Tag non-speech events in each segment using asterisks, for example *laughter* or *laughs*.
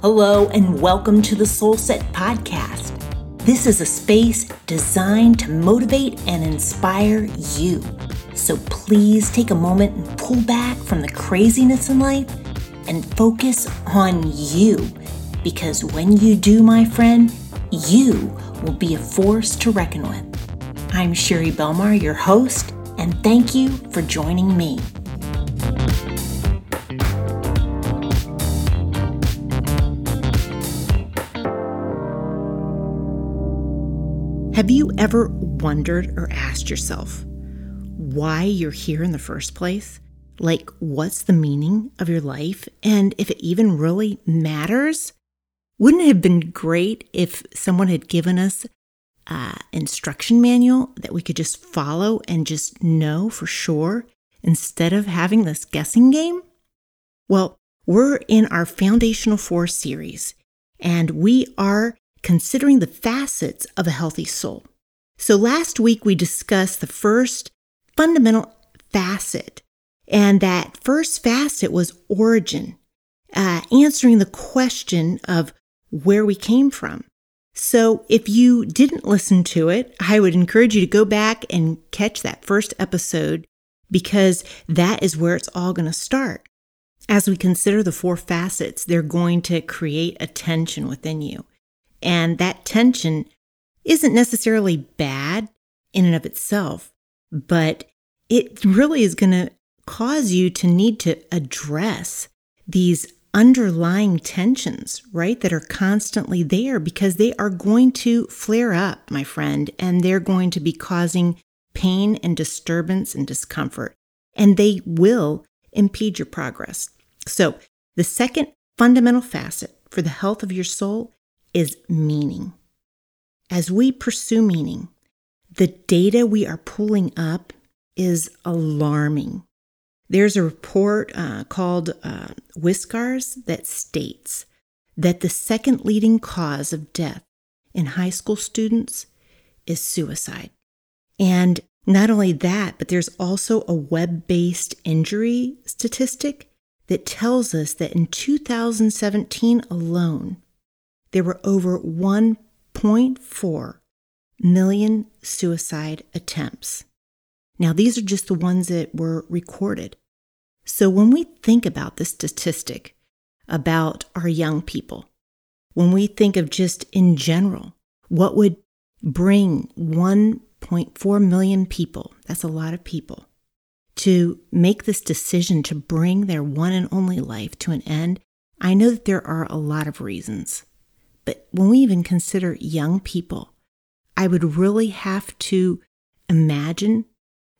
Hello, and welcome to the Soul Set Podcast. This is a space designed to motivate and inspire you. So please take a moment and pull back from the craziness in life and focus on you. Because when you do, my friend, you will be a force to reckon with. I'm Sherry Belmar, your host, and thank you for joining me. Have you ever wondered or asked yourself why you're here in the first place? Like, what's the meaning of your life? And if it even really matters? Wouldn't it have been great if someone had given us an instruction manual that we could just follow and just know for sure instead of having this guessing game? Well, we're in our Foundational Four series, and we are considering the facets of a healthy soul. So last week we discussed the first fundamental facet, and that first facet was origin, uh, answering the question of where we came from. So if you didn't listen to it, I would encourage you to go back and catch that first episode because that is where it's all going to start. As we consider the four facets, they're going to create a tension within you. And that tension isn't necessarily bad in and of itself, but it really is going to cause you to need to address these underlying tensions, right? That are constantly there because they are going to flare up, my friend, and they're going to be causing pain and disturbance and discomfort, and they will impede your progress. So, the second fundamental facet for the health of your soul is meaning. As we pursue meaning, the data we are pulling up is alarming. There's a report uh, called uh, WISQARS that states that the second leading cause of death in high school students is suicide. And not only that, but there's also a web based injury statistic that tells us that in 2017 alone, there were over 1.4 million suicide attempts. Now, these are just the ones that were recorded. So, when we think about this statistic about our young people, when we think of just in general, what would bring 1.4 million people, that's a lot of people, to make this decision to bring their one and only life to an end, I know that there are a lot of reasons. But when we even consider young people, I would really have to imagine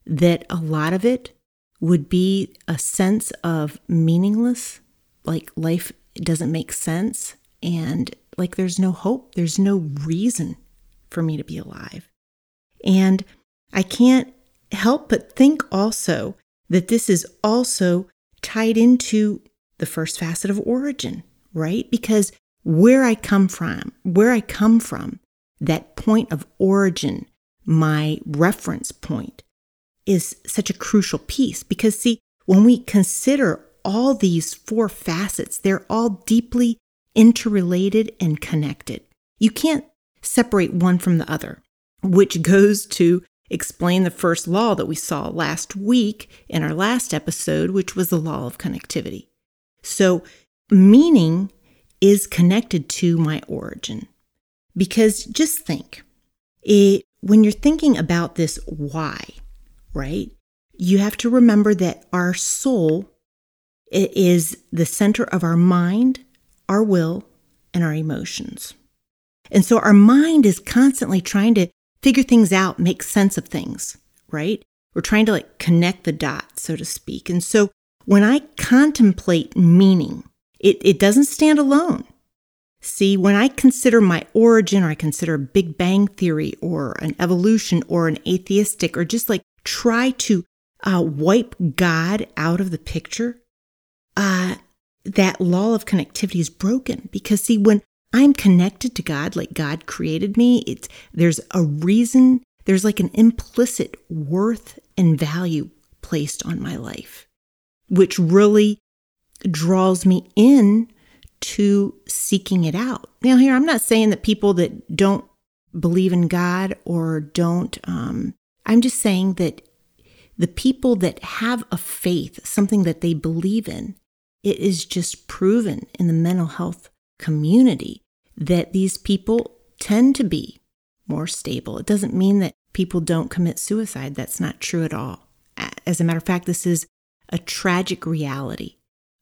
that a lot of it would be a sense of meaningless, like life doesn't make sense, and like there's no hope, there's no reason for me to be alive. And I can't help but think also that this is also tied into the first facet of origin, right? Because where I come from, where I come from, that point of origin, my reference point, is such a crucial piece because, see, when we consider all these four facets, they're all deeply interrelated and connected. You can't separate one from the other, which goes to explain the first law that we saw last week in our last episode, which was the law of connectivity. So, meaning is connected to my origin. Because just think, it, when you're thinking about this why, right, you have to remember that our soul is the center of our mind, our will, and our emotions. And so our mind is constantly trying to figure things out, make sense of things, right? We're trying to like connect the dots, so to speak. And so when I contemplate meaning, it, it doesn't stand alone. See, when I consider my origin, or I consider Big Bang Theory, or an evolution, or an atheistic, or just like try to uh, wipe God out of the picture, uh, that law of connectivity is broken. Because, see, when I'm connected to God, like God created me, it's, there's a reason, there's like an implicit worth and value placed on my life, which really draws me in to seeking it out. Now, here, I'm not saying that people that don't believe in God or don't, um, I'm just saying that the people that have a faith, something that they believe in, it is just proven in the mental health community that these people tend to be more stable. It doesn't mean that people don't commit suicide. That's not true at all. As a matter of fact, this is a tragic reality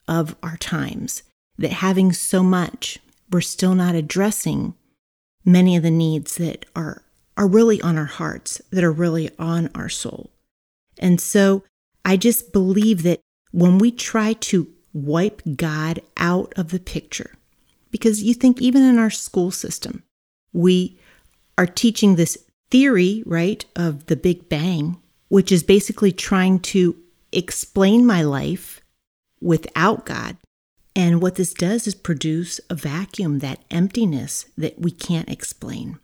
of our times that having so much, we're still not addressing many of the needs that are, are really on our hearts, that are really on our soul. And so I just believe that when we try to wipe God out of the picture, because you think even in our school system, we are teaching this theory, right, of the Big Bang, which is basically trying to explain my life without God. And what this does is produce a vacuum, that emptiness that we can't explain.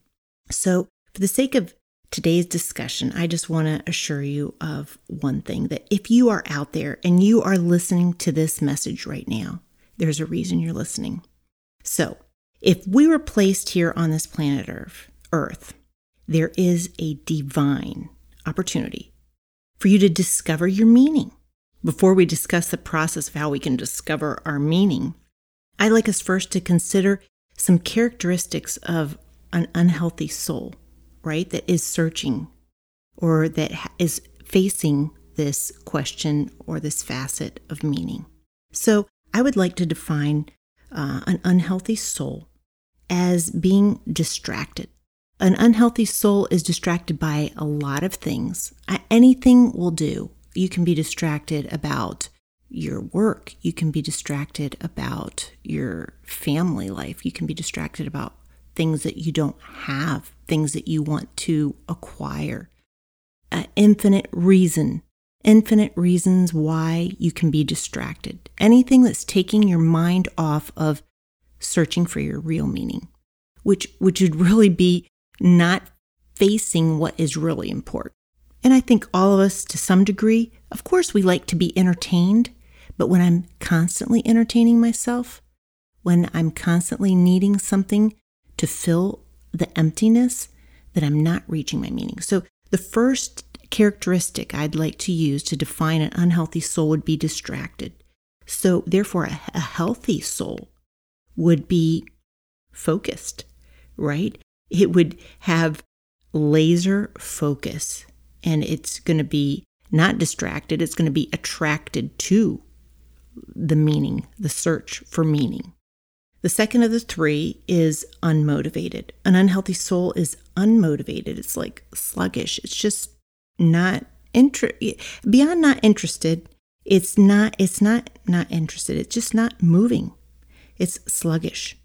So, for the sake of today's discussion, I just want to assure you of one thing that if you are out there and you are listening to this message right now, there's a reason you're listening. So, if we were placed here on this planet Earth, Earth, there is a divine opportunity for you to discover your meaning. Before we discuss the process of how we can discover our meaning, I'd like us first to consider some characteristics of an unhealthy soul, right? That is searching or that is facing this question or this facet of meaning. So, I would like to define uh, an unhealthy soul as being distracted. An unhealthy soul is distracted by a lot of things. Anything will do you can be distracted about your work. You can be distracted about your family life. You can be distracted about things that you don't have, things that you want to acquire. Uh, infinite reason, infinite reasons why you can be distracted. Anything that's taking your mind off of searching for your real meaning, which, which would really be not facing what is really important. And I think all of us, to some degree, of course, we like to be entertained, but when I'm constantly entertaining myself, when I'm constantly needing something to fill the emptiness, that I'm not reaching my meaning. So, the first characteristic I'd like to use to define an unhealthy soul would be distracted. So, therefore, a, a healthy soul would be focused, right? It would have laser focus and it's going to be not distracted, it's going to be attracted to the meaning, the search for meaning. The second of the three is unmotivated. An unhealthy soul is unmotivated. It's like sluggish. It's just not inter- beyond not interested. It's not it's not not interested. It's just not moving. It's sluggish.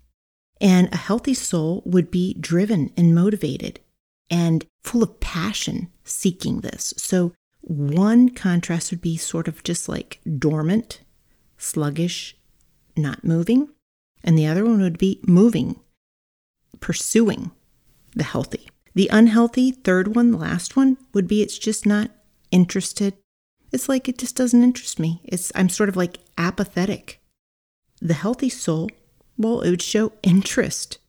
And a healthy soul would be driven and motivated and full of passion seeking this. So, one contrast would be sort of just like dormant, sluggish, not moving. And the other one would be moving, pursuing the healthy. The unhealthy, third one, last one, would be it's just not interested. It's like it just doesn't interest me. It's I'm sort of like apathetic. The healthy soul, well, it would show interest.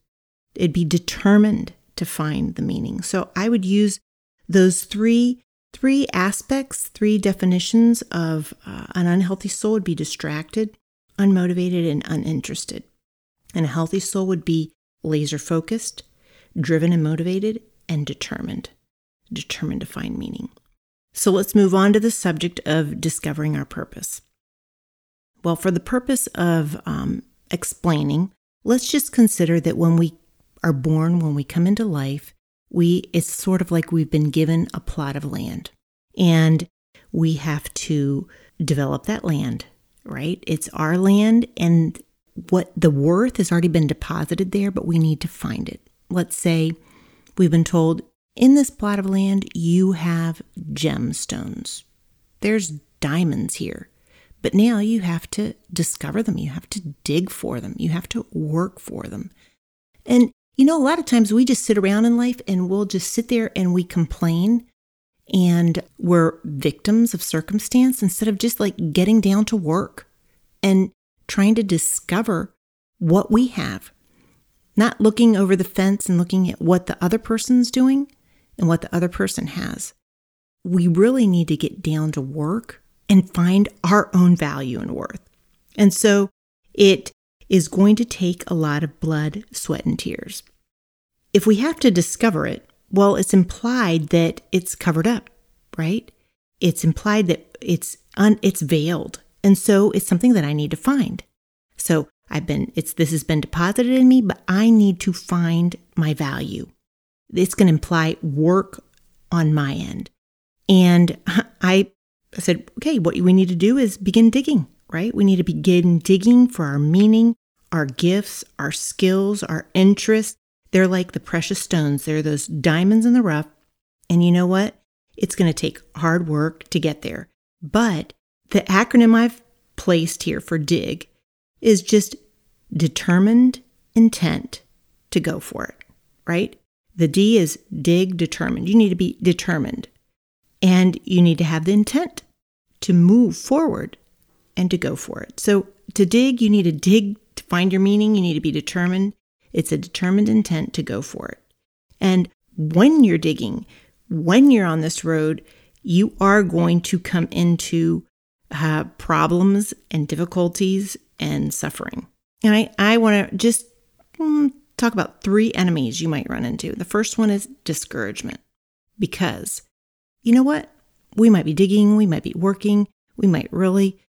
It'd be determined to find the meaning. So I would use those three three aspects, three definitions of uh, an unhealthy soul would be distracted, unmotivated, and uninterested. And a healthy soul would be laser focused, driven and motivated, and determined, determined to find meaning. So let's move on to the subject of discovering our purpose. Well, for the purpose of um, explaining, let's just consider that when we are born, when we come into life, we it's sort of like we've been given a plot of land and we have to develop that land, right? It's our land and what the worth has already been deposited there, but we need to find it. Let's say we've been told in this plot of land you have gemstones. There's diamonds here. But now you have to discover them. You have to dig for them. You have to work for them. And you know, a lot of times we just sit around in life and we'll just sit there and we complain and we're victims of circumstance instead of just like getting down to work and trying to discover what we have, not looking over the fence and looking at what the other person's doing and what the other person has. We really need to get down to work and find our own value and worth. And so it is going to take a lot of blood, sweat, and tears. If we have to discover it, well, it's implied that it's covered up, right? It's implied that it's un, it's veiled. And so it's something that I need to find. So I've been, it's, this has been deposited in me, but I need to find my value. It's going to imply work on my end. And *laughs* I said, okay, what we need to do is begin digging, right? We need to begin digging for our meaning, our gifts, our skills, our interests. They're like the precious stones. They're those diamonds in the rough. And you know what? It's going to take hard work to get there. But the acronym I've placed here for dig is just determined intent to go for it, right? The D is dig determined. You need to be determined and you need to have the intent to move forward and to go for it. So to dig, you need to dig to find your meaning. You need to be determined. It's a determined intent to go for it. And when you're digging, when you're on this road, you are going to come into uh, problems and difficulties and suffering. And I, I want to just mm, talk about three enemies you might run into. The first one is discouragement, because you know what? We might be digging, we might be working, we might really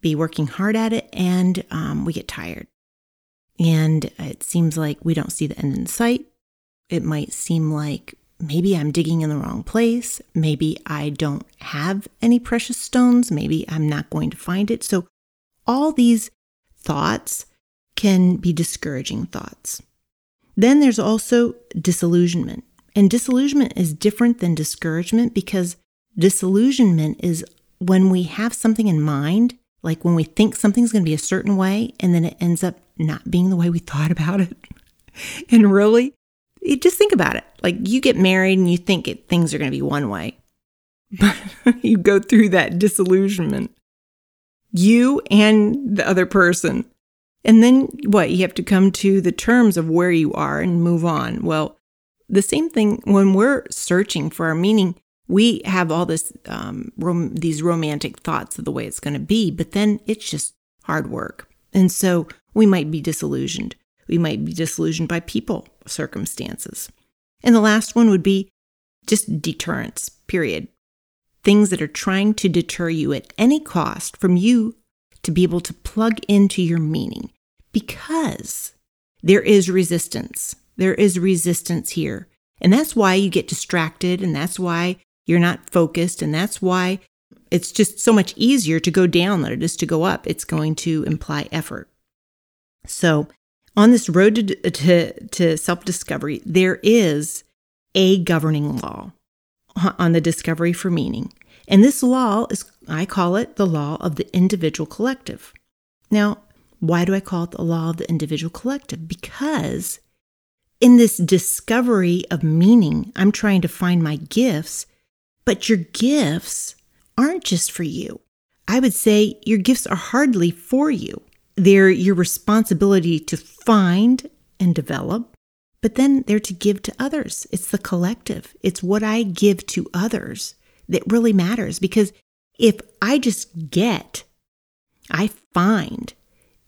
be working hard at it, and um, we get tired. And it seems like we don't see the end in sight. It might seem like maybe I'm digging in the wrong place. Maybe I don't have any precious stones. Maybe I'm not going to find it. So, all these thoughts can be discouraging thoughts. Then there's also disillusionment. And disillusionment is different than discouragement because disillusionment is when we have something in mind, like when we think something's going to be a certain way and then it ends up not being the way we thought about it. *laughs* and really, just think about it. Like you get married and you think it, things are going to be one way, *laughs* but you go through that disillusionment, you and the other person. And then what? You have to come to the terms of where you are and move on. Well, the same thing when we're searching for our meaning, we have all this um, rom- these romantic thoughts of the way it's going to be, but then it's just hard work, and so we might be disillusioned. We might be disillusioned by people, circumstances, and the last one would be just deterrence. Period. Things that are trying to deter you at any cost from you to be able to plug into your meaning because there is resistance. There is resistance here. And that's why you get distracted, and that's why you're not focused, and that's why it's just so much easier to go down than it is to go up. It's going to imply effort. So, on this road to, to, to self discovery, there is a governing law on the discovery for meaning. And this law is, I call it the law of the individual collective. Now, why do I call it the law of the individual collective? Because in this discovery of meaning, I'm trying to find my gifts, but your gifts aren't just for you. I would say your gifts are hardly for you. They're your responsibility to find and develop, but then they're to give to others. It's the collective, it's what I give to others that really matters because if I just get, I find,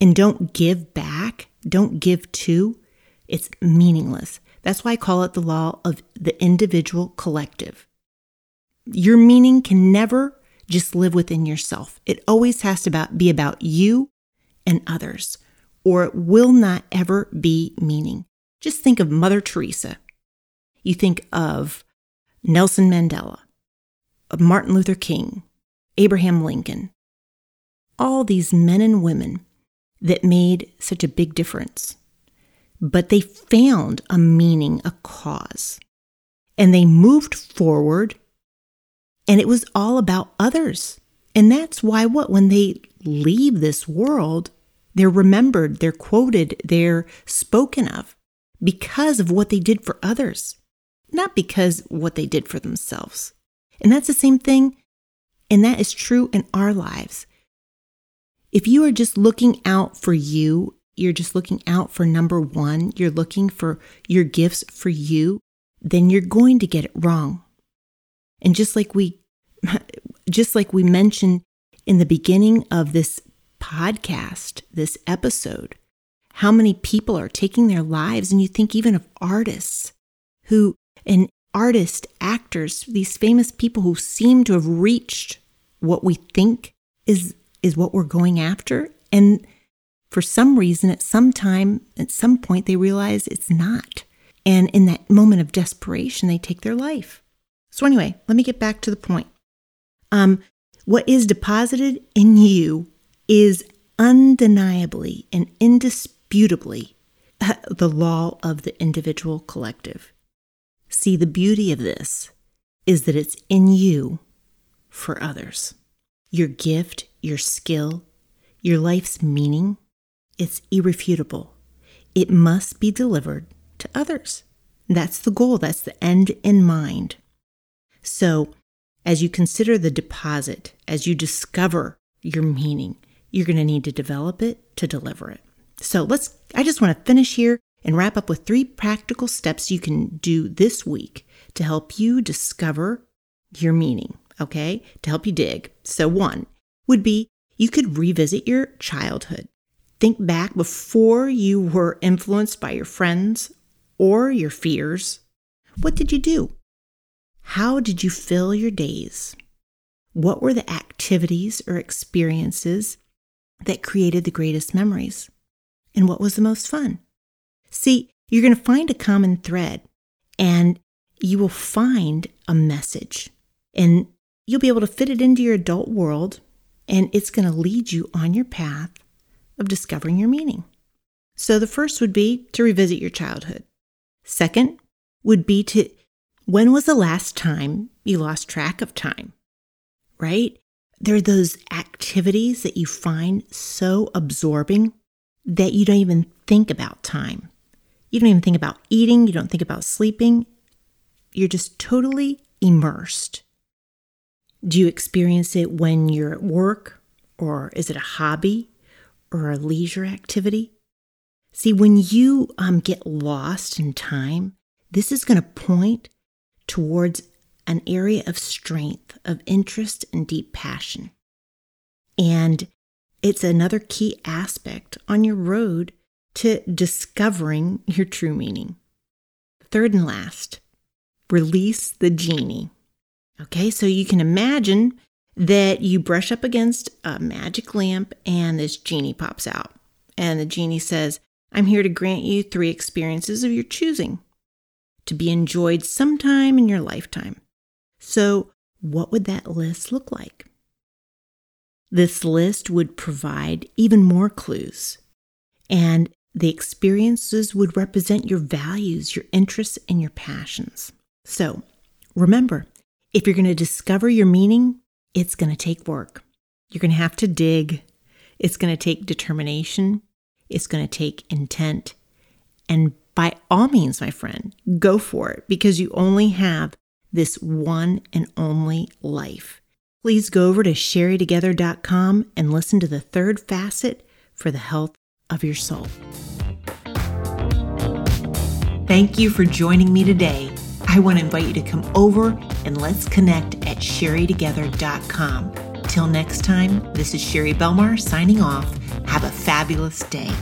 and don't give back, don't give to, it's meaningless. That's why I call it the law of the individual collective. Your meaning can never just live within yourself. It always has to be about you and others, or it will not ever be meaning. Just think of Mother Teresa. You think of Nelson Mandela, of Martin Luther King, Abraham Lincoln, all these men and women that made such a big difference. But they found a meaning, a cause, and they moved forward, and it was all about others. And that's why, what, when they leave this world, they're remembered, they're quoted, they're spoken of because of what they did for others, not because what they did for themselves. And that's the same thing, and that is true in our lives. If you are just looking out for you, you're just looking out for number one, you're looking for your gifts for you, then you're going to get it wrong. And just like we just like we mentioned in the beginning of this podcast, this episode, how many people are taking their lives and you think even of artists who and artists, actors, these famous people who seem to have reached what we think is is what we're going after and for some reason at some time at some point they realize it's not. And in that moment of desperation they take their life. So anyway let me get back to the point um, what is deposited in you is undeniably and indisputably the law of the individual collective see the beauty of this is that it's in you for others your gift your skill your life's meaning it's irrefutable. It must be delivered to others. That's the goal, that's the end in mind. So, as you consider the deposit, as you discover your meaning, you're going to need to develop it to deliver it. So, let's I just want to finish here and wrap up with three practical steps you can do this week to help you discover your meaning, okay? To help you dig. So, one would be you could revisit your childhood. Think back before you were influenced by your friends or your fears. What did you do? How did you fill your days? What were the activities or experiences that created the greatest memories? And what was the most fun? See, you're going to find a common thread and you will find a message and you'll be able to fit it into your adult world and it's going to lead you on your path of discovering your meaning. So the first would be to revisit your childhood. Second would be to when was the last time you lost track of time? Right? There are those activities that you find so absorbing that you don't even think about time. You don't even think about eating, you don't think about sleeping. You're just totally immersed. Do you experience it when you're at work, or is it a hobby, or a leisure activity. See, when you um, get lost in time, this is going to point towards an area of strength, of interest, and deep passion. And it's another key aspect on your road to discovering your true meaning. Third and last, release the genie. Okay, so you can imagine that you brush up against a magic lamp and this genie pops out. And the genie says, I'm here to grant you three experiences of your choosing to be enjoyed sometime in your lifetime. So, what would that list look like? This list would provide even more clues, and the experiences would represent your values, your interests, and your passions. So, remember, if you're going to discover your meaning, it's going to take work. You're going to have to dig. It's going to take determination. It's going to take intent. And by all means, my friend, go for it because you only have this one and only life. Please go over to sherrytogether.com and listen to the third facet for the health of your soul. Thank you for joining me today I want to invite you to come over and let's connect at sherrytogether.com. Till next time, this is Sherry Belmar signing off. Have a fabulous day.